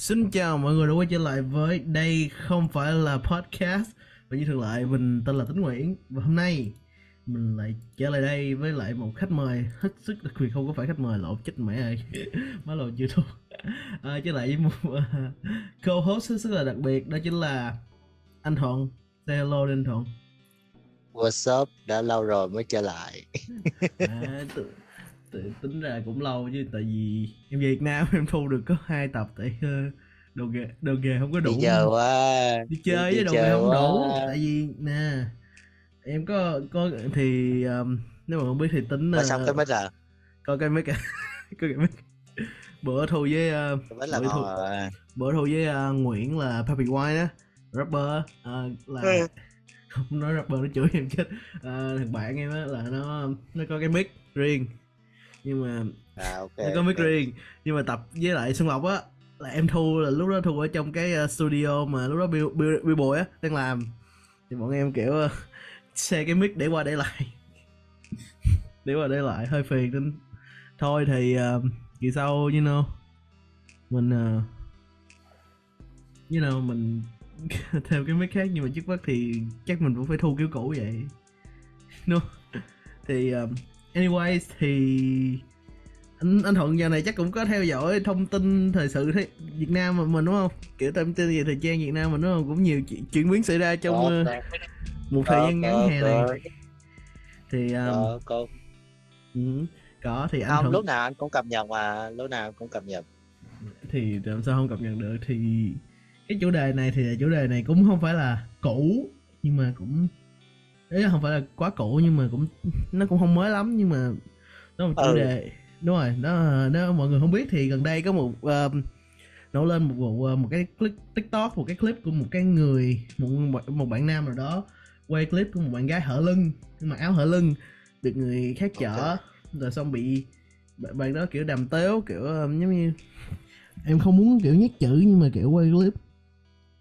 Xin chào mọi người đã quay trở lại với đây không phải là podcast. Và như thường lệ mình tên là Tính Nguyễn. Và hôm nay mình lại trở lại đây với lại một khách mời hết sức đặc biệt. Không có phải khách mời lộn chết mẹ. Ơi má lộn chưa thuộc à, trở lại với một uh, co-host hết sức là đặc biệt. Đó chính là anh Thuận. Say hello anh Thuận. What's up? Đã lâu rồi mới trở lại. à, tự tính ra cũng lâu chứ tại vì em Việt Nam em thu được có hai tập tại ờ, đồ nghề đồ nghề không có đủ Đi giờ quá. đi chơi với đồ chơi nghề không đủ quá. tại vì nè em có có thì um, nếu mà không biết thì tính xong ờ, cái mic à? coi cái mic có cái mic bữa thu với uh, Cái là bữa thu, à. bữa thu với ờ, Nguyễn là Papi White á rapper ờ, là Ừ. không nói rapper nó chửi em chết Ờ, thằng bạn em á là nó nó có cái mic riêng nhưng mà À ok. nó có mic ok. riêng. Nhưng mà tập với lại Xuân Lộc á là em thu là lúc đó thu ở trong cái ờ, studio mà lúc đó Bill, Bill, Bill Boy á đang làm. Thì bọn em kiểu ờ, xe cái mic để qua để lại. Để qua để lại hơi phiền nên thôi thì uh, kỳ sau you know mình uh, you know mình theo cái mic khác. Nhưng mà trước mắt thì chắc mình vẫn phải thu kiểu cũ vậy. No thì um, anyways thì anh anh thuận giờ này chắc cũng có theo dõi thông tin thời sự thế Việt Nam mà mình đúng không? Kiểu thông tin về thời trang Việt Nam mình đúng không? Cũng nhiều chuyện, chuyển biến xảy ra trong Có, ờ, có, một thời gian ngắn có, hè này. Thì um, có, ừ, có thì anh Không, thuận lúc nào anh cũng cập nhật mà, lúc nào cũng cập nhật. thì làm sao không cập nhật được thì cái chủ đề này thì chủ đề này cũng không phải là cũ nhưng mà cũng ý là không phải là quá cũ nhưng mà cũng nó cũng không mới lắm nhưng mà nó một chủ Ừ. đề. Đúng rồi nó nếu mọi người không biết thì gần đây có một uh, nổi lên một vụ ờ, một cái clip tiktok một cái clip của một cái người một một bạn nam nào đó quay clip của một bạn gái hở lưng mặc áo hở lưng được người khác chở rồi xong bị bạn đó kiểu đàm tếu kiểu ờ, giống như em không muốn kiểu nhắc chữ nhưng mà kiểu quay clip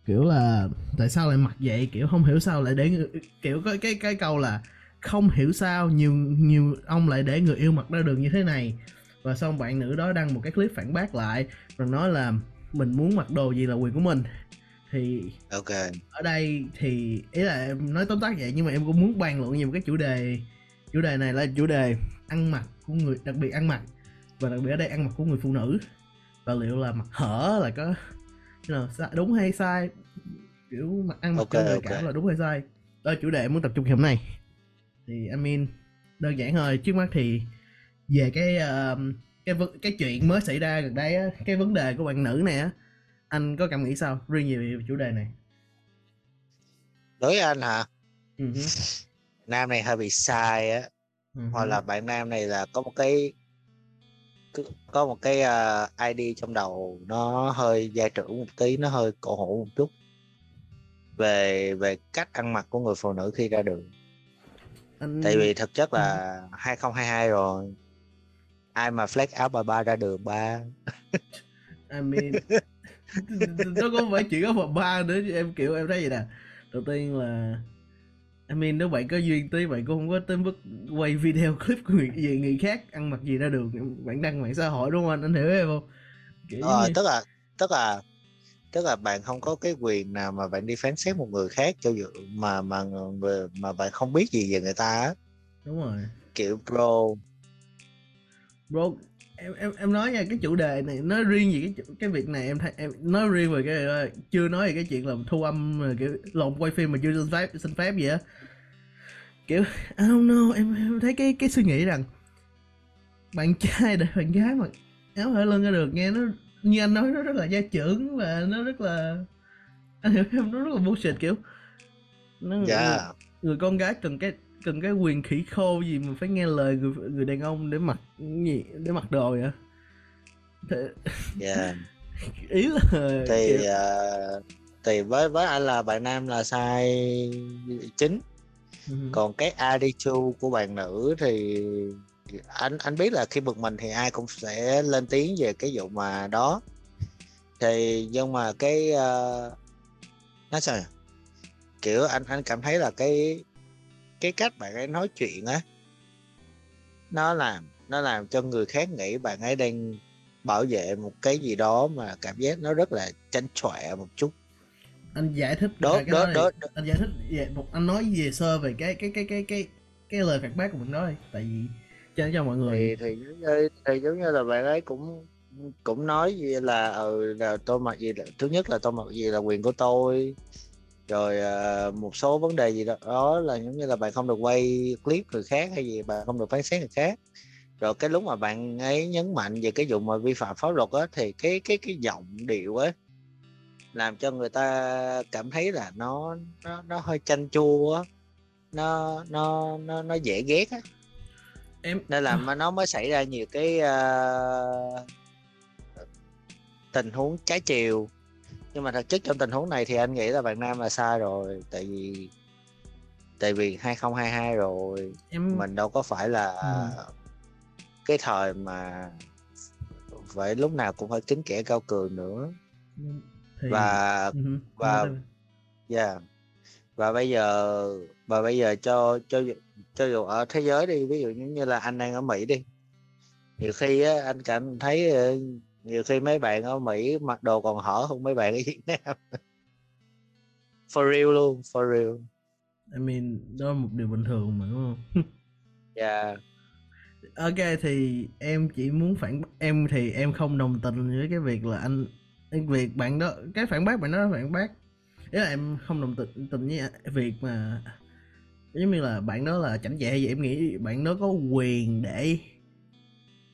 kiểu là tại sao lại mặc vậy? Kiểu không hiểu sao lại để kiểu có cái cái câu là không hiểu sao nhiều nhiều ông lại để người yêu mặc ra đường như thế này. Và xong bạn nữ đó đăng một cái clip phản bác lại rồi nói là mình muốn mặc đồ gì là quyền của mình. Thì Ok. ở đây thì ý là em nói tóm tắt vậy nhưng mà em cũng muốn bàn luận một cái chủ đề chủ đề này là chủ đề ăn mặc của người đặc biệt ăn mặc. Và đặc biệt ở đây ăn mặc của người phụ nữ. Và liệu là mặc hở là có you know, sai- đúng hay sai kiểu mặc ăn mặc Ok, trong đời ok. cảm là đúng hay sai? Đó chủ đề muốn tập trung hôm nay. Thì I mean đơn giản thôi trước mắt thì về cái ờ, cái cái chuyện mới xảy ra gần đây á cái vấn đề của bạn nữ này á anh có cảm nghĩ sao? Riêng về chủ đề này. Đối với anh hả? Hứ, Nam này hơi bị sai á. ừ Hoặc là bạn nam này là có một cái có một cái ờ, ID trong đầu nó hơi gia trưởng một tí, nó hơi cổ hủ một chút về về cách ăn mặc của người phụ nữ khi ra đường. anh tại vì thực chất là 2022 rồi. Ai mà flex áo bà ba ra đường ba. I mean nó có phải chỉ có một ba nữa chứ em kiểu em thấy vậy nè. Đầu tiên là I mean nếu bạn có duyên tí bạn cũng không có tới mức quay video clip của người gì người khác ăn mặc gì ra đường bạn đăng mạng xã hội đúng không anh? Anh hiểu em không? Kiểu ờ, như, tức là tức là tức là bạn không có cái quyền nào mà bạn đi phán xét một người khác cho dù mà mà người mà bạn không biết gì về người ta á. Đúng rồi. Kiểu bro. Bro em em em nói nha cái chủ đề này nói riêng về cái cái việc này em thấy em nói riêng về cái chưa nói về cái chuyện là thu âm kiểu lộn quay phim mà chưa xin phép xin phép gì á. Kiểu I don't know em, em thấy cái cái suy nghĩ rằng bạn trai để bạn gái mà áo hở lưng ra được nghe nó như anh nói nó rất là gia trưởng và nó rất là anh hiểu không? Nó rất là bullshit kiểu. Nó dạ. người con gái cần cái cần cái quyền khỉ khô gì mà phải nghe lời người người đàn ông để mặc gì để mặc đồ vậy? Thế, dạ. Ý là thì kiểu, ờ, thì với với anh là bạn nam là sai chính ừ, còn cái attitude của bạn nữ thì anh anh biết là khi bực mình thì ai cũng sẽ lên tiếng về cái vụ mà đó. Thì nhưng mà cái uh, nói sao nhỉ? kiểu anh anh cảm thấy là cái cái cách bạn ấy nói chuyện á nó làm nó làm cho người khác nghĩ bạn ấy đang bảo vệ một cái gì đó mà cảm giác nó rất là chanh chọe một chút. Anh giải thích đó cái đó này- đó anh giải thích về một anh nói về sơ về cái cái cái cái cái cái lời phản bác của mình đó đi. Tại vì cho cho mọi người. Thì thì giống như, thì giống như là bạn ấy cũng cũng nói gì là ừ là tôi mặc gì là, thứ nhất là tôi mặc gì là quyền của tôi rồi uh, một số vấn đề gì đó, đó là giống như là bạn không được quay clip người khác hay gì bạn không được phán xét người khác. Rồi cái lúc mà bạn ấy nhấn mạnh về cái vụ mà vi phạm pháp luật á thì cái cái cái giọng điệu á làm cho người ta cảm thấy là nó nó nó hơi chanh chua á nó nó nó nó dễ ghét á em nên là mà nó mới xảy ra nhiều cái ờ, tình huống trái chiều. Nhưng mà thực chất trong tình huống này thì anh nghĩ là bạn nam là sai rồi tại vì tại vì 2022 rồi. Em mình đâu có phải là Ừ. cái thời mà phải lúc nào cũng phải kính kẻ cao cường nữa. Thì và Ừ và- Nói yeah. và bây giờ và bây giờ cho cho cho dù ở thế giới đi ví dụ như, là anh đang ở Mỹ đi nhiều khi á, anh cảm thấy ờ, nhiều khi mấy bạn ở Mỹ mặc đồ còn hở hơn mấy bạn ở Việt Nam. For real luôn for real. I mean đó là một điều bình thường mà đúng không? Yeah ok thì em chỉ muốn phản em thì em không đồng tình với cái việc là anh cái việc bạn đó cái phản bác bạn đó phản bác. Ý là em không đồng tình tình với việc mà giống như là bạn đó là chảnh dẹ vậy em nghĩ bạn đó có quyền để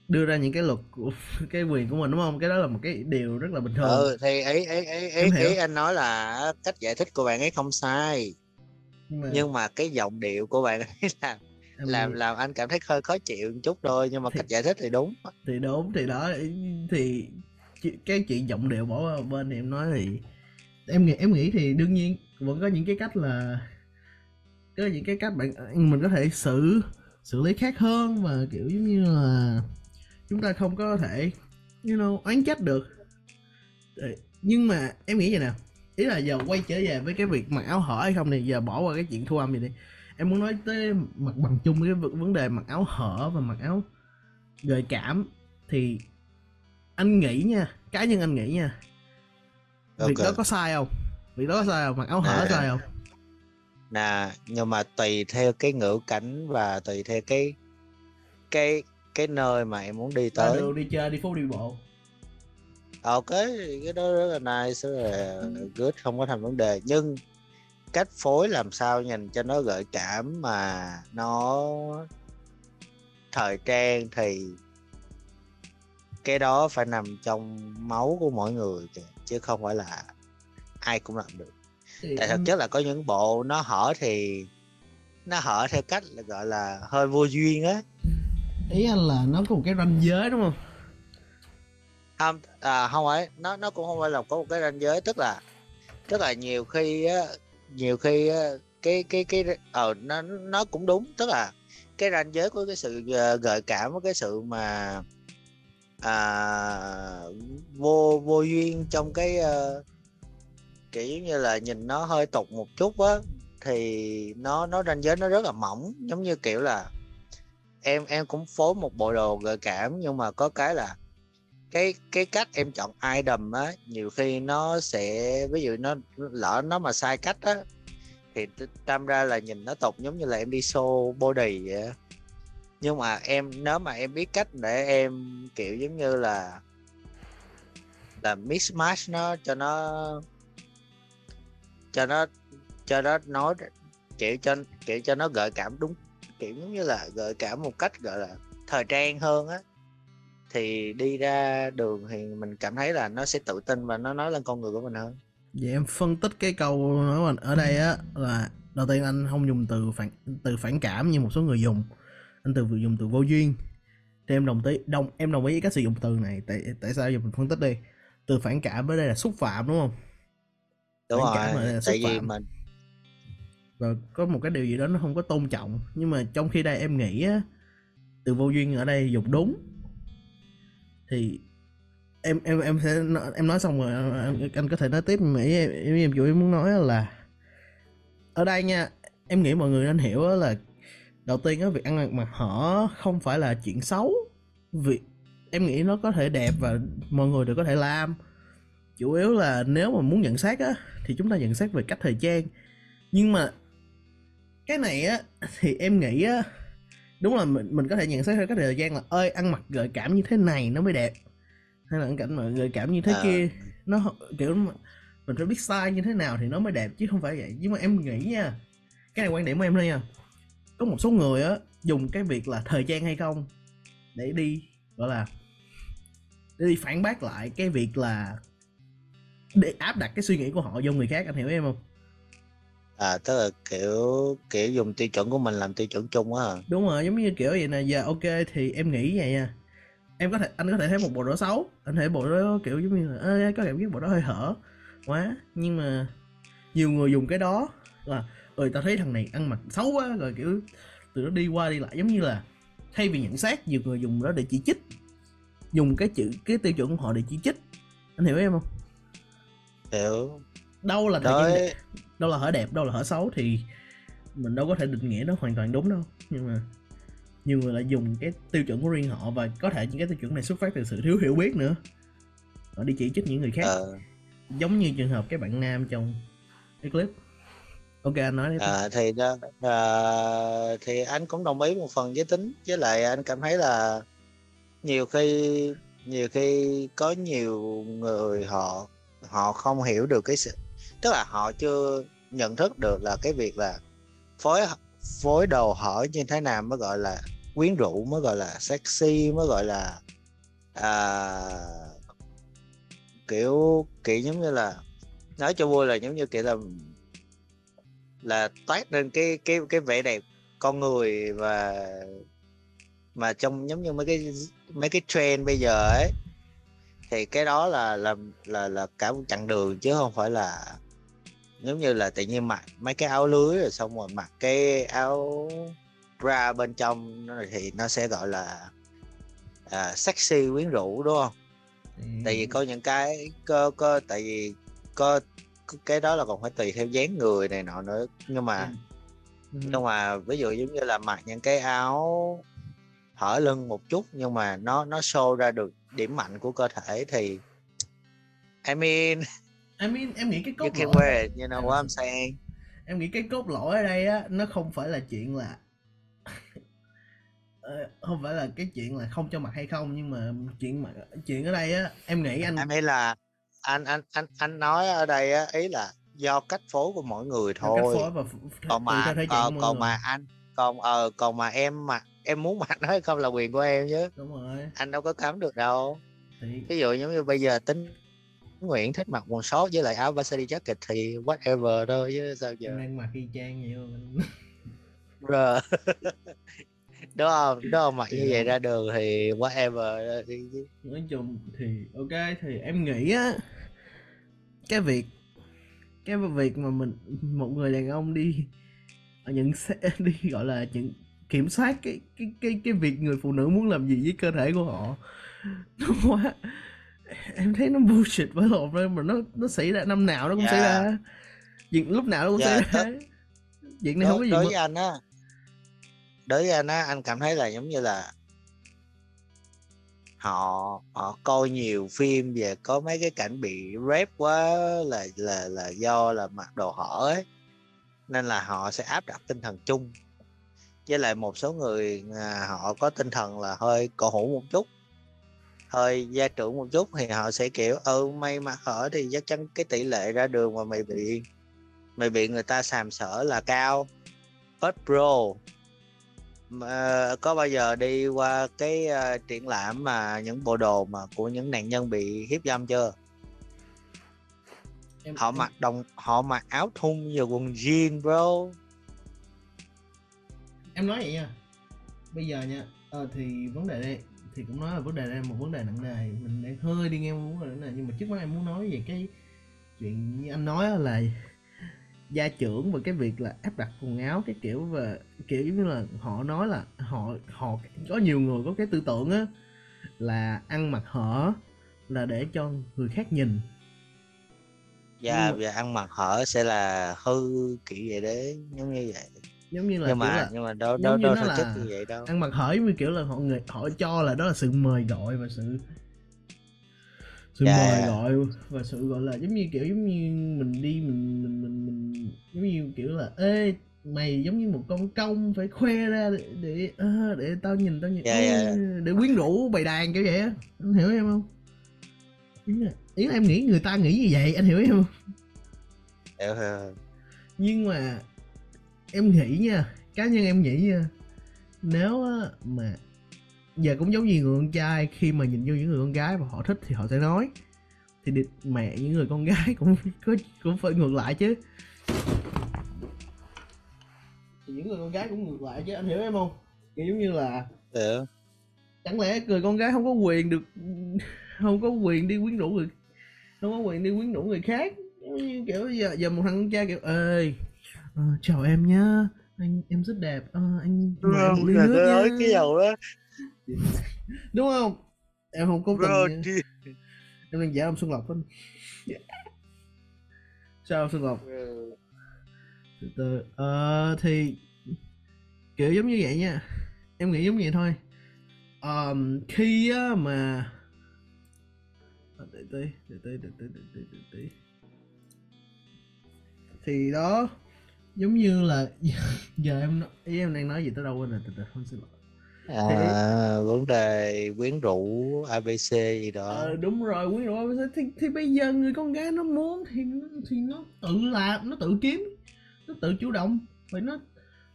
đưa ra những cái luật của cái quyền của mình đúng không? Cái đó là một cái điều rất là bình thường. Ừ thì ý ý, Em hiểu. ý anh nói là cách giải thích của bạn ấy không sai. Nhưng mà nhưng mà cái giọng điệu của bạn ấy làm em làm làm anh cảm thấy hơi khó chịu một chút thôi nhưng mà Thì- cách giải thích thì đúng. thì đúng thì đó thì cái chuyện giọng điệu bỏ qua bên thì em nói thì em nghĩ em nghĩ thì đương nhiên vẫn có những cái cách là có những cái cách bạn mình có thể xử xử lý khác hơn và kiểu giống như là chúng ta không có thể you know oán trách được. Đấy, nhưng mà em nghĩ vậy nè ý là giờ quay trở về với cái việc mặc áo hở hay không thì giờ bỏ qua cái chuyện thu âm gì đi. Em muốn nói tới mặt bằng chung cái vấn đề mặc áo hở và mặc áo gợi cảm. Thì anh nghĩ nha cá nhân anh nghĩ nha việc Ok. đó có sai không? Việc đó có sai không? Mặc áo hở Nè. sai không nè nhưng mà tùy theo cái ngữ cảnh và tùy theo cái cái cái nơi mà em muốn đi tới. đường đi chơi đi phố đi bộ. Ok cái đó rất là nice rất là good không có thành vấn đề. Nhưng cách phối làm sao nhìn cho nó gợi cảm mà nó thời trang thì cái đó phải nằm trong máu của mỗi người kìa chứ không phải là ai cũng làm được tại thực chất là có những bộ nó hở thì nó hở theo cách là gọi là hơi vô duyên á. Ý anh là nó có một cái ranh giới đúng không? Không à, không phải nó nó cũng không phải là có một cái ranh giới. Tức là tức là nhiều khi á nhiều khi á, cái cái cái ờ nó nó cũng đúng. Tức là cái ranh giới của cái sự ờ, gợi cảm với cái sự mà à, vô vô duyên trong cái ờ, kiểu giống như là nhìn nó hơi tục một chút á, thì nó nó ranh giới nó rất là mỏng, giống như kiểu là em em cũng phối một bộ đồ gợi cảm, nhưng mà có cái là cái cái cách em chọn item á, nhiều khi nó sẽ, ví dụ nó lỡ nó mà sai cách á, thì tam ra là nhìn nó tục giống như là em đi show body vậy nhưng mà em, nếu mà em biết cách để em, kiểu giống như là là mismatch nó cho nó cho nó cho nó nói, kiểu cho kiểu cho nó gợi cảm đúng, kiểu giống như là gợi cảm một cách, gọi là, thời trang hơn á. Thì đi ra đường thì mình cảm thấy là nó sẽ tự tin và nó nói lên con người của mình hơn. Vậy em phân tích cái câu mình ở đây á, là đầu tiên anh không dùng từ phản từ phản cảm như một số người dùng. Anh từ vừa dùng từ vô duyên. Thì em đồng ý, đồng, em đồng ý với cách sử dụng từ này, tại tại sao giờ mình phân tích đi từ phản cảm ở đây là xúc phạm, đúng không? Đúng rồi tại vì phạm. mình và có một cái điều gì đó nó không có tôn trọng nhưng mà trong khi đây em nghĩ á từ vô duyên ở đây dùng đúng thì em em em sẽ em nói xong rồi anh, anh có thể nói tiếp mà ý em em, em chủ yếu muốn nói là ở đây nha em nghĩ mọi người nên hiểu á là đầu tiên á việc ăn mặc mà hở không phải là chuyện xấu việc em nghĩ nó có thể đẹp và mọi người đều có thể làm chủ yếu là nếu mà muốn nhận xét á thì chúng ta nhận xét về cách thời trang. Nhưng mà cái này á thì em nghĩ á đúng là mình mình có thể nhận xét theo cách thời gian là ơi ăn mặc gợi cảm như thế này nó mới đẹp. Hay là cảnh mà gợi cảm như thế À. kia nó kiểu mình phải biết style như thế nào thì nó mới đẹp chứ không phải vậy. Nhưng mà em nghĩ nha cái này quan điểm của em thôi nha có một số người á dùng cái việc là thời trang hay không để đi gọi là để đi phản bác lại cái việc là để áp đặt cái suy nghĩ của họ vô người khác anh hiểu em không? À tức là kiểu kiểu dùng tiêu chuẩn của mình làm tiêu chuẩn chung á đúng rồi giống như kiểu vậy nè giờ ok thì em nghĩ vậy nha. Em có thể anh có thể thấy một bộ đó xấu anh thấy bộ đó kiểu giống như là có cảm giác bộ đó hơi hở quá. Nhưng mà nhiều người dùng cái đó là ơi tao thấy thằng này ăn mặc xấu quá rồi kiểu từ đó đi qua đi lại giống như là thay vì nhận xét nhiều người dùng đó để chỉ trích dùng cái chữ cái tiêu chuẩn của họ để chỉ trích. Anh hiểu em không kiểu đâu là thời trang đẹp, đâu là hở đẹp đâu là hở xấu thì mình đâu có thể định nghĩa nó hoàn toàn đúng đâu. Nhưng mà nhiều người lại dùng cái tiêu chuẩn của riêng họ và có thể những cái tiêu chuẩn này xuất phát từ sự thiếu hiểu biết nữa. Họ đi chỉ trích những người khác. Ờ, giống như trường hợp cái bạn nam trong cái clip. Ok anh nói đi. À, thì đó à, thì anh cũng đồng ý một phần với tính. Với lại anh cảm thấy là nhiều khi nhiều khi có nhiều người họ họ không hiểu được cái sự tức là họ chưa nhận thức được là cái việc là phối phối đồ hở như thế nào mới gọi là quyến rũ mới gọi là sexy mới gọi là à, kiểu kiểu giống như là nói cho vui là giống như kiểu là là toát lên cái cái cái vẻ đẹp con người và mà trong giống như mấy cái mấy cái trend bây giờ ấy thì cái đó là là là là cả một chặng đường chứ không phải là giống như là tự nhiên mặc mấy cái áo lưới rồi xong rồi mặc cái áo bra bên trong thì nó sẽ gọi là à, sexy quyến rũ đúng không? Tại vì có những cái có có tại vì có có cái đó là còn phải tùy theo dáng người này nọ nữa. Nhưng mà Ừ. nhưng mà ví dụ giống như là mặc những cái áo hở lưng một chút nhưng mà nó nó show ra được điểm mạnh của cơ thể thì I mean I mean, em nghĩ cái you cốt can lõi wear it you know what I'm saying em nghĩ cái cốt lõi ở đây á nó không phải là chuyện là Ờ, không phải là cái chuyện là không cho mặc hay không nhưng mà chuyện mà chuyện ở đây á em nghĩ anh em nghĩ là anh anh anh anh nói ở đây á ý là do cách phối của mỗi người cách thôi phối và còn mà mọi còn người. mà anh còn ờ còn mà em mà em muốn mặc nó hay không là quyền của em chứ. Đúng rồi. Anh đâu có cấm được đâu. Thì ví dụ giống như bây giờ tính Nguyễn thích mặc quần short với lại áo varsity jacket thì whatever thôi chứ sao giờ? Em đang mặc y chang vậy luôn Bruh. đúng không? Đúng không? Mặc như Thì vậy ra đường thì whatever chứ. nói chung thì ok thì em nghĩ á cái việc cái việc mà mình một người đàn ông đi nhận xét đi gọi là nhận kiểm soát cái cái cái cái việc người phụ nữ muốn làm gì với cơ thể của họ. Nó quá em thấy nó bullshit với lộn rồi mà nó nó xảy ra năm nào nó cũng xảy Dạ. ra. Chuyện lúc nào nó cũng Dạ, xảy ra. chuyện này không có đối, gì đối mà với anh á. Đối với anh á anh cảm thấy là giống như là họ họ coi nhiều phim về có mấy cái cảnh bị rape quá là là là do là mặc đồ hở ấy. Nên là họ sẽ áp đặt tinh thần chung với lại một số người à, họ có tinh thần là hơi cổ hủ một chút hơi gia trưởng một chút thì họ sẽ kiểu ừ mày mặc hở thì chắc chắn cái tỷ lệ ra đường mà mày bị mày bị người ta sàm sỡ là cao. But bro mà có bao giờ đi qua cái ờ, triển lãm mà những bộ đồ mà của những nạn nhân bị hiếp dâm chưa? Em, họ em- mặc đồng họ mặc áo thun và quần jean bro em nói vậy nha. Bây giờ nha ờ, thì vấn đề đây thì cũng nói là vấn đề đây là một vấn đề nặng nề. Mình đang hơi đi một vấn đề nặng nề nhưng mà trước mắt em muốn nói về cái chuyện như anh nói là gia trưởng và cái việc là áp đặt quần áo cái kiểu và kiểu như là họ nói là họ họ có nhiều người có cái tư tưởng á là ăn mặc hở là để cho người khác nhìn. Và Nhưng và ăn mặc hở sẽ là hư kiểu vậy đấy giống như vậy giống như là nhưng mà là nhưng mà đâu đâu đâu nó thực chất như vậy đâu ăn mặc hởi như kiểu là họ người họ cho là đó là sự mời gọi và sự sự Dạ, mời dạ. gọi và sự gọi là giống như kiểu giống như mình đi mình mình mình, mình giống như kiểu là ê mày giống như một con công phải khoe ra để để, ờ, để tao nhìn tao nhìn Dạ, dạ. "Ê", để quyến rũ bày đàn kiểu vậy á anh hiểu em không ý là, ý là em nghĩ người ta nghĩ như vậy anh hiểu em không hiểu hiểu. nhưng mà em nghĩ nha cá nhân em nghĩ nha nếu mà giờ cũng giống như người con trai khi mà nhìn vô những người con gái mà họ thích thì họ sẽ nói. Thì địt mẹ những người con gái cũng có cũng phải ngược lại chứ. Thì những người con gái cũng ngược lại chứ anh hiểu em không? Kiểu giống như là hiểu. chẳng lẽ người con gái không có quyền được không có quyền đi quyến rũ người không có quyền đi quyến rũ người khác? Giống như kiểu giờ giờ một thằng con trai kiểu ê ờ, chào em nhá. Anh em rất đẹp. Ờ, anh mời em một ly nước nói nhá." cái dầu đó. Đúng không? Em không cố tình đi. em đang giả ông xuân lộc anh sao ông xuân lộc? Từ từ. Ờ thì kiểu giống như vậy nha. Em nghĩ giống vậy thôi. Ờm, khi á mà Ờ, để tí để tí để tí để tí để tí. Thì đó giống như là giờ em nói- ý em đang nói gì tới đâu quên rồi từ từ không xin lỗi. À, vấn đề quyến rũ abc gì đó. Ờ đúng rồi quý rồi thì, thì bây giờ người con gái nó muốn thì nó, thì nó tự làm nó tự kiếm nó tự chủ động. Vậy nó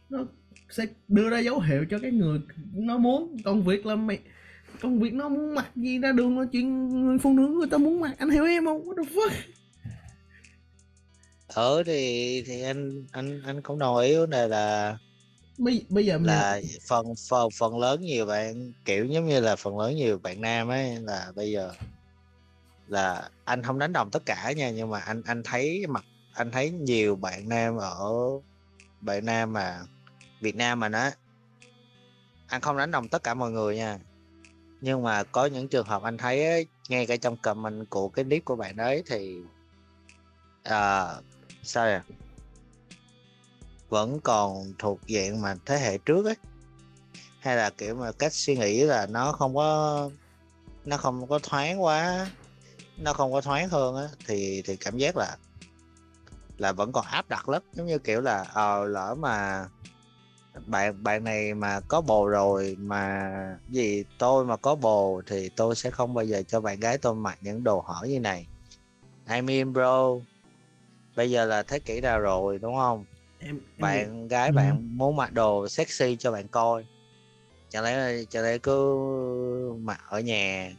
nó sẽ đưa ra dấu hiệu cho cái người nó muốn. Còn việc là mày công việc nó muốn mặc gì ra đường là chuyện người phụ nữ người ta muốn mặc. Anh hiểu em không? What the fuck ở thì thì anh anh anh cũng đồng ý vấn đề là bây, bây giờ mình là phần phần phần lớn nhiều bạn kiểu giống như là phần lớn nhiều bạn nam ấy là bây giờ là anh không đánh đồng tất cả nha nhưng mà anh anh thấy mặt anh thấy nhiều bạn nam ở bạn nam mà Việt Nam mà nó anh không đánh đồng tất cả mọi người nha. Nhưng mà có những trường hợp anh thấy ấy, ngay cả trong comment của cái clip của bạn đấy thì à, sao vậy? Vẫn còn thuộc dạng mà thế hệ trước ấy. Hay là, kiểu mà, cách suy nghĩ là nó không có, nó không có thoáng quá, nó không có thoáng hơn á, thì thì cảm giác là là vẫn còn áp đặt lắm. Giống như kiểu là ờ lỡ mà bạn bạn này mà có bồ rồi mà gì, tôi mà có bồ thì tôi sẽ không bao giờ cho bạn gái tôi mặc những đồ hở như này. I mean, bro bây giờ là thế kỷ nào rồi đúng không? Em, em bạn gái Ừ. bạn muốn mặc đồ sexy cho bạn coi. Chẳng lẽ chẳng lẽ cứ mặc ở nhà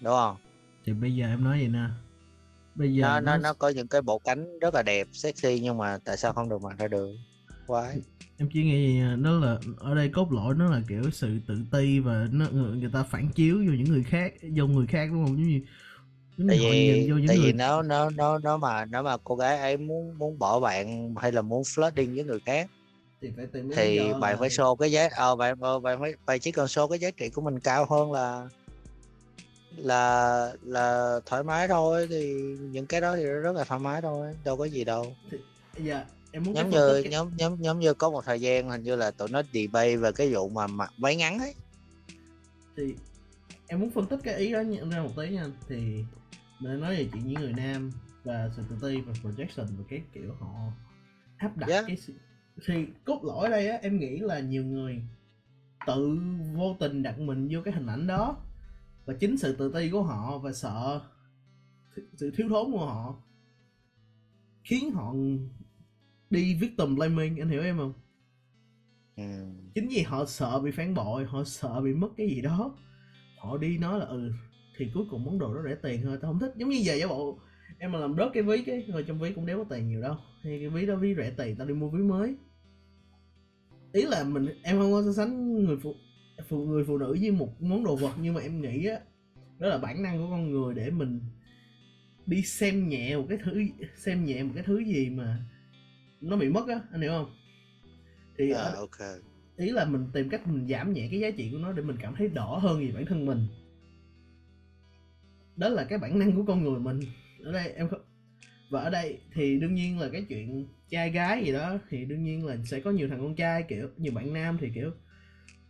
đúng không? Thì bây giờ em nói vậy nè? Bây giờ nó nó nó có những cái bộ cánh rất là đẹp sexy nhưng mà tại sao không được mặc ra đường quái. Em chỉ nghĩ nha, nó là ở đây cốt lõi nó là kiểu sự tự ti và nó người, người ta phản chiếu vô những người khác vô người khác đúng không? Giống như tại vì vô tại người. vì nó nó nó nó mà nó mà cô gái ấy muốn muốn bỏ bạn hay là muốn flirting với người khác thì phải tìm thì bạn là- phải show cái giá ờ bạn ờ, bạn phải bạn chỉ cần show cái giá trị của mình cao hơn là là là thoải mái thôi. Thì những cái đó thì rất là thoải mái thôi đâu có gì đâu. Bây giờ em muốn giống như cái- nhóm nhóm giống như có một thời gian hình như là tụi nó debate về cái vụ mà mặc váy ngắn ấy. Thì em muốn phân tích cái ý đó nhận ra một tí nha. Thì để nói về chuyện những người nam và sự tự ti và projection và cái kiểu họ áp đặt Yeah. cái sự thì cốt lõi ở đây á em nghĩ là nhiều người tự vô tình đặt mình vô cái hình ảnh đó và chính sự tự ti của họ và sợ sự thiếu thốn của họ khiến họ đi victim blaming anh hiểu em không ừ. chính vì họ sợ bị phản bội họ sợ bị mất cái gì đó họ đi nói là ừ thì cuối cùng món đồ đó rẻ tiền thôi tao không thích. Giống như giờ giả bộ em mà làm rớt cái ví cái rồi trong ví cũng đéo có tiền nhiều đâu. Hay cái ví đó ví rẻ tiền tao đi mua ví mới. Ý là mình em không có so sánh người phụ phụ người phụ nữ với một món đồ vật nhưng mà em nghĩ á đó là bản năng của con người để mình đi xem nhẹ một cái thứ xem nhẹ một cái thứ gì mà nó bị mất á anh hiểu không? Thì à, ở, ok. ý là mình tìm cách mình giảm nhẹ cái giá trị của nó để mình cảm thấy đỏ hơn về bản thân mình đó là cái bản năng của con người mình. Ở đây, em không và ở đây thì đương nhiên là cái chuyện trai gái gì đó thì đương nhiên là sẽ có nhiều thằng con trai, kiểu, nhiều bạn nam thì, kiểu,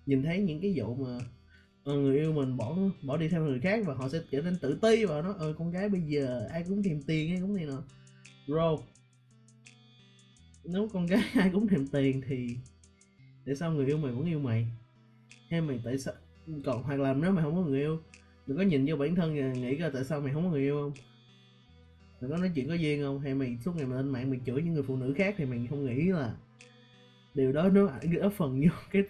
nhìn thấy những cái vụ mà ờ, người yêu mình bỏ bỏ đi theo người khác và họ sẽ trở nên tự ti và nó. Ơi con gái bây giờ ai cũng tìm tiền, ai cũng này nọ. Bro, nếu con gái ai cũng thèm tiền thì tại sao người yêu mày vẫn yêu mày? Hay mày tại sao, còn hoặc là nếu mày không có người yêu đừng có nhìn vô bản thân và nghĩ coi tại sao mày không có người yêu không? Đừng có nói chuyện có duyên không? Hay mày suốt ngày mày lên mạng mày chửi những người phụ nữ khác thì mày không nghĩ là điều đó nó góp phần vô cái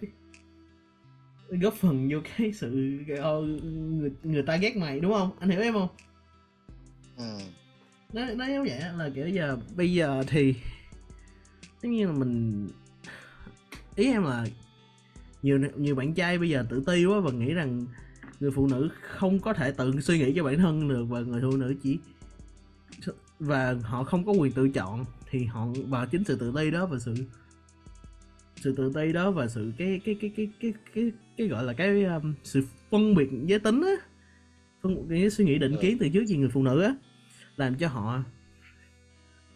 góp phần vô cái sự ờ, người, người ta ghét mày đúng không? Anh hiểu em không? Ừ. nó nó giống vậy là kiểu giờ bây giờ thì tất nhiên là mình ý em là nhiều nhiều bạn trai bây giờ tự ti quá và nghĩ rằng người phụ nữ không có thể tự suy nghĩ cho bản thân được và người phụ nữ chỉ và họ không có quyền tự chọn thì họ và chính sự tự ti đó và sự sự tự ti đó và sự cái cái cái cái cái cái, cái gọi là cái um, sự phân biệt giới tính á phân cái suy nghĩ định kiến từ trước về người phụ nữ á làm cho họ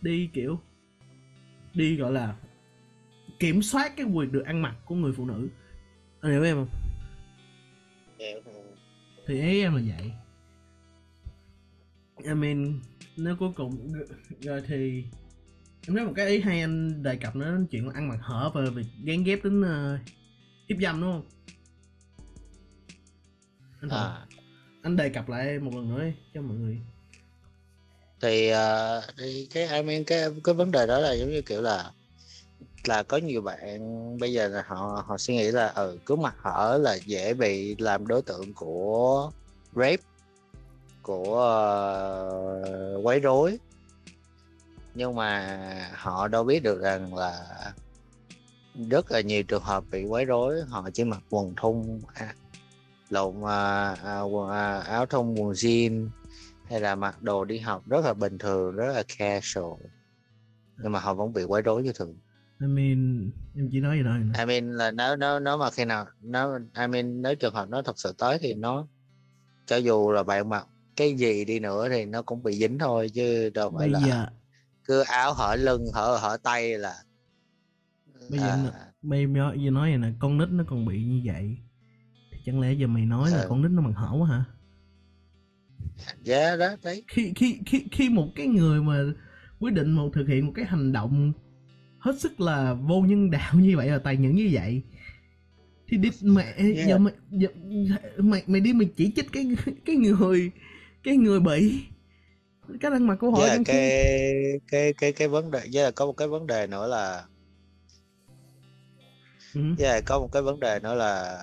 đi kiểu đi gọi là kiểm soát cái quyền được ăn mặc của người phụ nữ. Anh hiểu em không? Thì ý em là vậy. I mean nếu cuối cùng rồi thì em nói một cái ý hay anh đề cập nữa đến chuyện là ăn mặc hở và việc gán ghép đến uh, hiếp dâm đúng không? Anh, à. anh đề cập lại một lần nữa đi, cho mọi người. Thì, ờ, thì cái I mean cái cái vấn đề đó là giống như kiểu là là có nhiều bạn bây giờ là họ họ suy nghĩ là ừ cứ mặc hở là dễ bị làm đối tượng của rape của uh, quấy rối. Nhưng mà họ đâu biết được rằng là rất là nhiều trường hợp bị quấy rối họ chỉ mặc quần thun à, lộn à, à, quần, à, áo thun quần jean hay là mặc đồ đi học rất là bình thường rất là casual. Nhưng mà họ vẫn bị quấy rối như thường. I mean em chỉ nói gì thôi. I mean là nếu nếu nếu mà khi nào nó I mean nếu trường hợp nó thật sự tới thì nó cho dù là bạn mặc cái gì đi nữa thì nó cũng bị dính thôi chứ đâu phải bây là giờ cứ áo hở lưng hở hở tay là Bây giờ à, bây giờ nói vậy nè con nít nó còn bị như vậy. Thì chẳng lẽ giờ mày nói là Ừ. con nít nó mặc hở quá hả? Yeah, đó đấy khi khi khi khi một cái người mà quyết định một thực hiện một cái hành động hết sức là vô nhân đạo như vậy và tàn nhẫn như vậy. Thì đi mẹ Yeah. giờ mày giờ, mày mày đi mày chỉ trích cái cái người cái người bị. Cái ăn mặc của họ với là trong khi cái cái cái cái vấn đề với là có một cái vấn đề nữa là với là có một cái vấn đề nữa là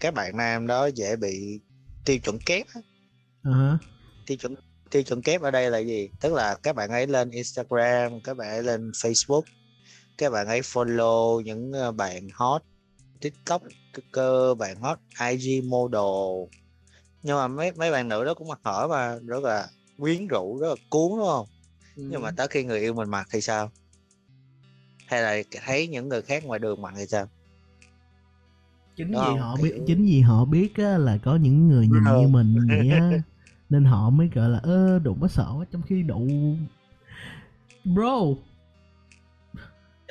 các bạn nam đó dễ bị tiêu chuẩn kép hả? tiêu chuẩn tiêu chuẩn kép ở đây là gì? Tức là các bạn ấy lên Instagram các bạn ấy lên Facebook các bạn ấy follow những ờ, bạn hot TikTok cơ bạn hot IG model nhưng mà mấy mấy bạn nữ đó cũng mặc hở mà rất là quyến rũ rất là cuốn đúng không nhưng mà Ừ. tới khi người yêu mình mặc thì sao hay là thấy những người khác ngoài đường mặc thì sao chính Đúng vì không? họ biết Kiểu- chính vì họ biết á, là có những người nhìn Ờ. như mình á nên họ mới gọi là ơ đụng có sợ quá trong khi đụ bro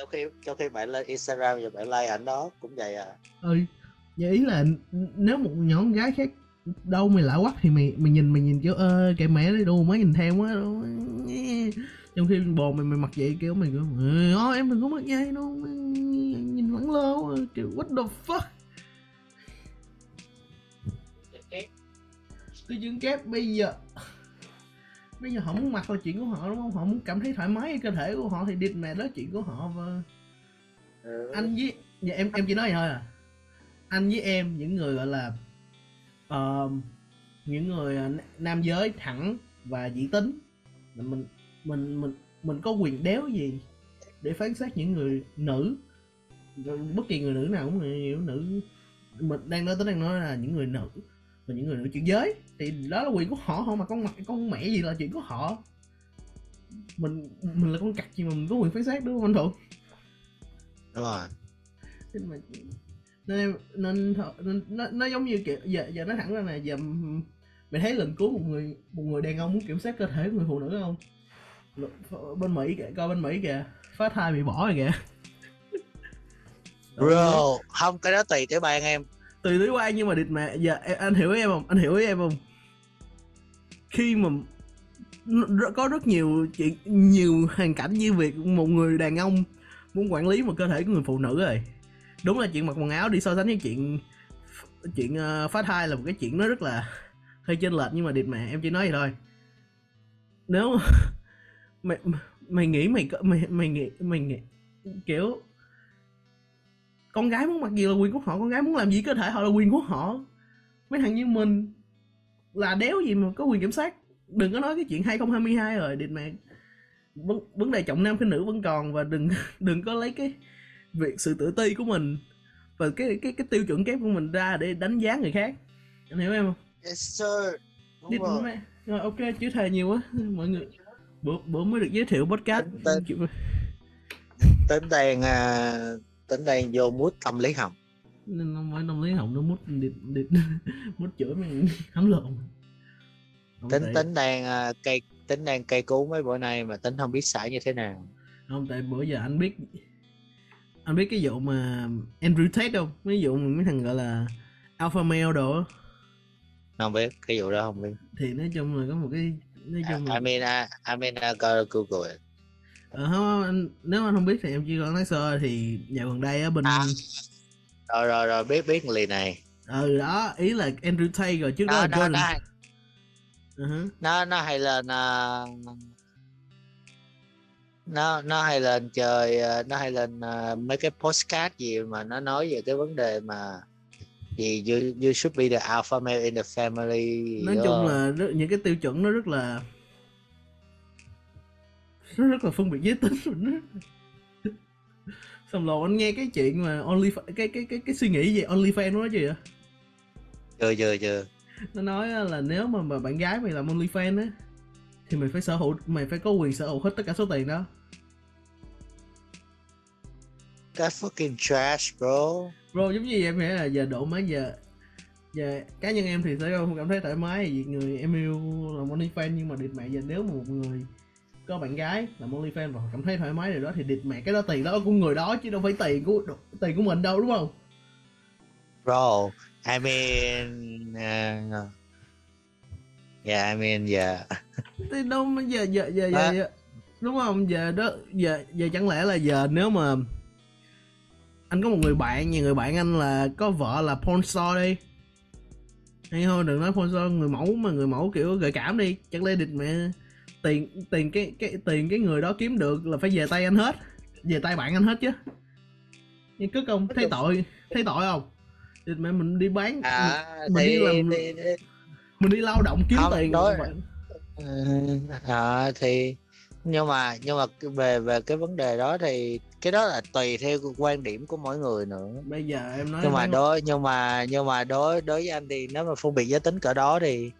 trong khi trong khi bạn lên Instagram và bạn like ảnh đó cũng vậy à. Ừ vậy ý là nếu một nhóm gái khác đâu mày lạ quắc thì mày mày nhìn mày nhìn kiểu ơ kệ mẹ đi đu mới nhìn theo quá đâu trong khi bồ mày mày mặc vậy kiểu mày kiểu "Ờ, em đừng có mặc vậy đâu nhìn vẫn lô kiểu what the fuck? Tiêu chuẩn kép bây giờ bây giờ họ muốn mặc là chuyện của họ đúng không? Họ muốn cảm thấy thoải mái với cơ thể của họ thì địt mẹ đó chuyện của họ và Ừ. anh với dạ, em em chỉ nói vậy thôi à. Anh với em những người gọi là ờ, những người ờ, nam giới thẳng và dĩ tính là mình mình mình mình có quyền đéo gì để phán xét những người nữ? Bất kỳ người nữ nào cũng người hiểu nữ. Mình đang nói tới đang nói là những người nữ và những người nữ chuyển giới thì đó là quyền của họ họ mà con con mẹ gì là chuyện của họ? Mình mình là con cặc gì mà mình có quyền phán xét đúng không anh thuận? Đúng rồi. Nên mà nên nên, nó, nó giống như kiểu giờ giờ nói thẳng ra là giờ mày thấy lần cuối một người một người đàn ông muốn kiểm soát cơ thể của người phụ nữ không? Bên mỹ kìa coi bên mỹ kìa phá thai bị bỏ rồi kìa. Bro không cái đó tùy cái bang em tùy lý quan nhưng mà địt mẹ giờ em- anh hiểu ý em không? Anh hiểu ý em không? Khi mà có rất nhiều chuyện nhiều hoàn cảnh như việc một người đàn ông muốn quản lý một cơ thể của người phụ nữ rồi. Đúng là chuyện mặc quần áo đi so sánh với chuyện chuyện uh, phá thai là một cái chuyện nó rất là hơi chênh lệch nhưng mà địt mẹ em chỉ nói vậy thôi. Nếu mày mày nghĩ mày có- mày mày nghĩ mày nghĩ kiểu con gái muốn mặc gì là quyền của họ con gái muốn làm gì cơ thể họ là quyền của họ. Mấy thằng như mình là đéo gì mà có quyền kiểm soát. Đừng có nói cái chuyện 2022 rồi địt mẹ. Vấn, vấn đề trọng nam khinh nữ vẫn còn và đừng đừng có lấy cái việc sự tự ti của mình và cái cái cái tiêu chuẩn kép của mình ra để đánh giá người khác. Anh hiểu em không? Yes sir. Đúng Đi rồi. mẹ. rồi ok chữ thề nhiều quá. Mọi người bữa bữa mới được giới thiệu podcast. Tên- Chịu- tính đang à, tính đang vô mút tâm lý học. Nên nó mới tâm lý học nó mút địt địt mút chửi mình hấm lộn. Không tính tại, tính đang à, cây tính đang cây cú mấy bữa nay mà tính không biết xài như thế nào. Không tại bữa giờ anh biết anh biết cái vụ mà Andrew Tate không? Mấy vụ mà mấy thằng gọi là alpha male đồ không biết cái vụ đó không biết. Thì nói chung là có một cái nói chung là I mean I, I mean I gotta google it ờ, không, anh, nếu anh không biết thì em chỉ còn nói sơ thì dạo gần đây á bên À. rồi rồi rồi biết biết lì này ừ đó ý là Andrew Tate rồi trước đó nó là nó Jordan nó Ừ hứ. nó nó hay lên à, nó nó hay lên chơi à, nó hay lên mấy cái postcard gì mà nó nói về cái vấn đề mà gì you, you should be the alpha male in the family nói đó. chung là những cái tiêu chuẩn nó rất là nó rất là phân biệt giới tính nó xong rồi anh nghe cái chuyện mà only cái cái cái cái suy nghĩ về OnlyFans nó nói gì vậy? Chưa chưa chưa. Nó nói là nếu mà, mà bạn gái mày làm OnlyFans á thì mày phải sở hữu mày phải có quyền sở hữu hết tất cả số tiền đó. Cái fucking trash bro. Bro giống như em nghĩ là giờ độ mấy giờ giờ cá nhân em thì sẽ không cảm thấy thoải mái vì người em yêu làm OnlyFans nhưng mà địt mẹ giờ nếu mà một người có bạn gái làm OnlyFans và họ cảm thấy thoải mái rồi đó thì địt mẹ cái đó tiền đó của người đó chứ đâu phải tiền của tiền của mình đâu đúng không? Bro I mean uh, yeah I mean yeah thì đâu mà giờ giờ giờ giờ, À. giờ đúng không? Giờ đó giờ giờ chẳng lẽ là giờ nếu mà anh có một người bạn nhà người bạn anh là có vợ là porn star đi. Hay thôi đừng nói porn star người mẫu mà người mẫu kiểu gợi cảm đi. Chẳng lẽ địt mẹ tiền tiền cái cái tiền cái người đó kiếm được là phải về tay anh hết. Về tay bạn anh hết chứ. Nhưng cứ không thấy tội thấy tội không? Địt mẹ mình đi bán à mình thì, đi làm- thì, thì mình đi lao động kiếm Không, tiền đối- bạn- Ừ, à, thì nhưng mà nhưng mà về về cái vấn đề đó thì cái đó là tùy theo quan điểm của mỗi người nữa. Bây giờ em nói nhưng mà đối nhưng mà nhưng mà đối đối với anh thì nếu mà phân biệt giới tính cỡ đó thì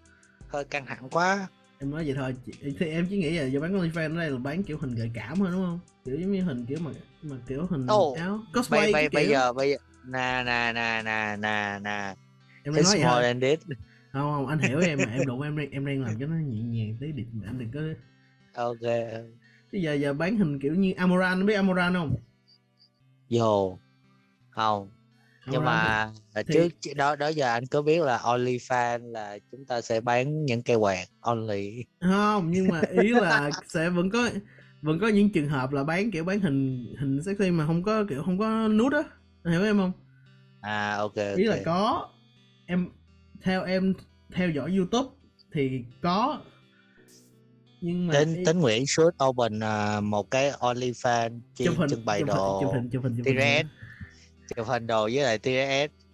hơi căng thẳng quá em nói vậy thôi. Chị- thì em chỉ nghĩ là giờ bán OnlyFans ở đây là bán kiểu hình gợi cảm thôi đúng không? Kiểu giống như hình kiểu mà mà kiểu hình Ồ, áo cosplay bây, bây giờ bây giờ nè nè nè nè nè nè em nói vậy thôi. không không anh hiểu em mà em đụng em đang em đang làm cho nó nhẹ nhàng tí đi anh đừng có ok bây giờ giờ bán hình kiểu như Amoran biết Amoran không? Vô. Không nhưng mà thì- trước đó đó giờ anh có biết là OnlyFans là chúng ta sẽ bán những cây quạt only. Không nhưng mà ý là sẽ vẫn có vẫn có những trường hợp là bán kiểu bán hình hình sexy mà không có kiểu không có nút á. Hiểu em không? À ok ok ý là có em theo em theo dõi youtube thì có. Nhưng mà tính ý- tính Nguyễn should open à, một cái OnlyFans chuyên trưng bày đồ chụp hình chụp hình chụp hình chụp hình đồ với lại TRS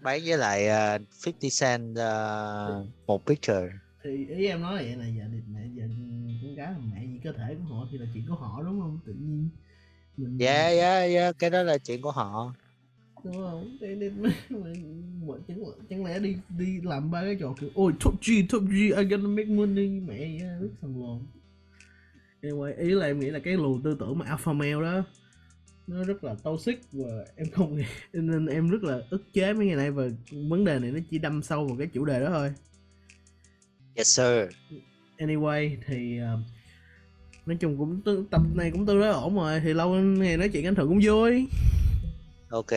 bán với lại uh, 50 cent uh, một picture. Thì ý em nói vậy là giờ thì mẹ giờ con gái là mẹ gì cơ thể của họ thì là chuyện của họ đúng không? Tự nhiên mình yeah yeah yeah cái đó là chuyện của họ. Đúng không? Mà, mà, mà, chẳng, chẳng lẽ đi đi làm ba cái trò kiểu ôi top G top G I gotta make money. Mẹ rất sòng lồn anyway, ý là em nghĩ là cái luồng tư tưởng mà alpha male đó nó rất là toxic và em không nên em rất là ức chế mấy ngày nay và vấn đề này nó chỉ đâm sâu vào cái chủ đề đó thôi. Yes sir. Anyway thì uh, nói chung cũng tư, tập này cũng tương đối ổn rồi thì lâu ngày nói chuyện anh thượng cũng vui. Ok.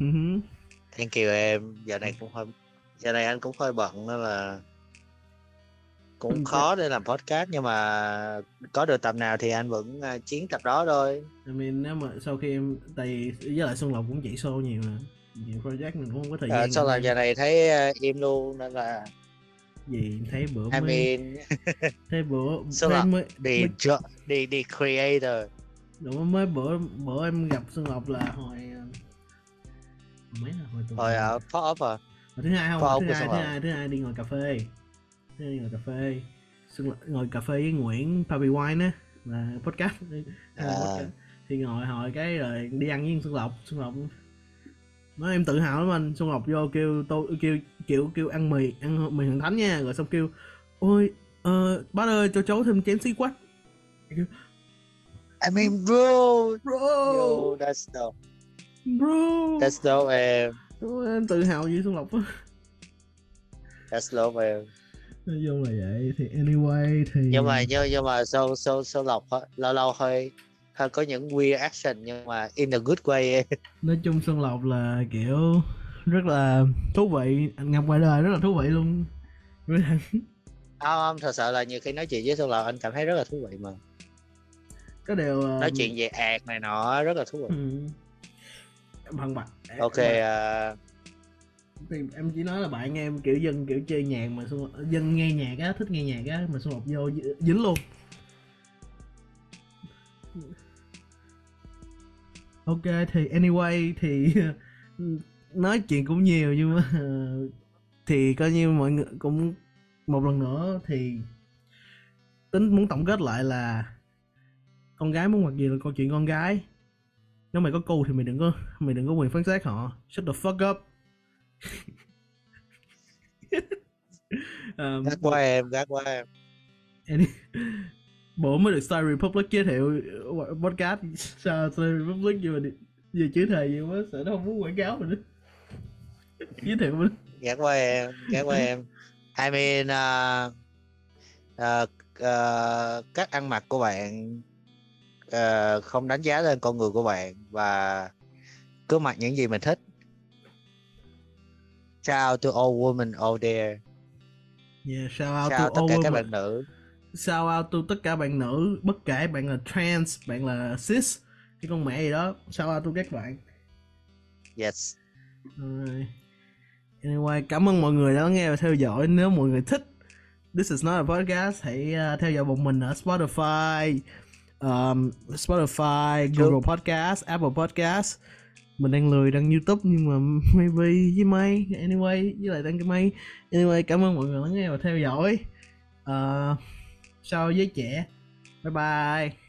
Ừ thank you em. Giờ này cũng hơi giờ này anh cũng hơi bận nên là cũng khó để làm podcast nhưng mà có được tập nào thì anh vẫn à, chiến tập đó thôi. I mean, nếu mà sau khi em tại với lại Xuân Lộc cũng chạy show nhiều mà nhiều project mình cũng không có thời à, gian sau mà. là giờ này thấy à, im luôn nên là gì? Thấy bữa I mới mean thấy bữa Xuân thấy Lộc mới, đi mới jo- đi đi creator. Đúng mới bữa bữa em gặp Xuân Lộc là hồi ờ, hồi mấy là hồi tuần hồi ở pop up à? Thứ hai không? Hồi ông thứ hai thứ hai thứ hai đi ngồi cà phê. thứ hai ngồi cà phê. Ngồi cà phê với Nguyễn Papi Wine á là podcast, À. podcast. thì ngồi hồi cái rồi đi ăn với Xuân Lộc. Xuân Lộc nói em tự hào lắm anh. Xuân Lộc vô kêu tôi kêu kiểu kêu ăn mì ăn mì thần thánh nha. Rồi xong kêu ôi ờ, bác ơi cho cháu thêm chén xí quách. I mean bro. Bro. Yo that's dope. Bro. That's dope em. Em tự hào với Xuân Lộc á that's dope em nói chung là vậy thì anyway thì nhưng mà nhưng, nhưng mà sâu sâu sâu lọc á, lâu lâu hơi hơi có những weird action nhưng mà in a good way. Nói chung Xuân Lộc là kiểu rất là thú vị anh gặp ngoài đời rất là thú vị luôn. Không không thật sự là nhiều khi nói chuyện với sâu lọc anh cảm thấy rất là thú vị mà. Có điều ờ, nói chuyện về ạt này nọ rất là thú vị. Ừ. bằng bạc ok bạn- à, thì em chỉ nói là bạn em kiểu dân kiểu chơi nhạc mà xung dân nghe nhạc á, thích nghe nhạc á, mà xung Lộc vô dính luôn. Ok, thì anyway, thì nói chuyện cũng nhiều nhưng mà thì coi như mọi người cũng một lần nữa thì tính muốn tổng kết lại là con gái muốn mặc gì là câu chuyện con gái. Nếu mày có cu thì mày đừng có, mày đừng có quyền phán xét họ. Shut the fuck up um, gắt quá em gắt quá em. any, bữa mới được Star Republic giới thiệu podcast sao Star Republic đi- giờ chữ thề gì quá sợ nó không muốn quảng cáo mình nữa. Giới thiệu mình. Gắt quá em gắt quá em. I mean uh, uh, uh, cách ăn mặc của bạn uh, không đánh giá lên con người của bạn và cứ mặc những gì mình thích Shout out to all women out there yeah, shout out Shout to tất all cả các bạn nữ shout out to tất cả bạn nữ bất kể bạn là trans bạn là cis cái con mẹ gì đó shout out to các bạn Yes Rồi. Anyway, cảm ơn mọi người đã nghe và theo dõi. Nếu mọi người thích This is not a podcast, hãy uh, theo dõi bọn mình ở Spotify, um, Spotify. Google Podcast, Apple Podcast. Mình đang lười đăng YouTube nhưng mà maybe với May. Anyway, với lại đăng cái May. Anyway, cảm ơn mọi người lắng nghe và theo dõi. Uh, sau với trẻ. Bye bye.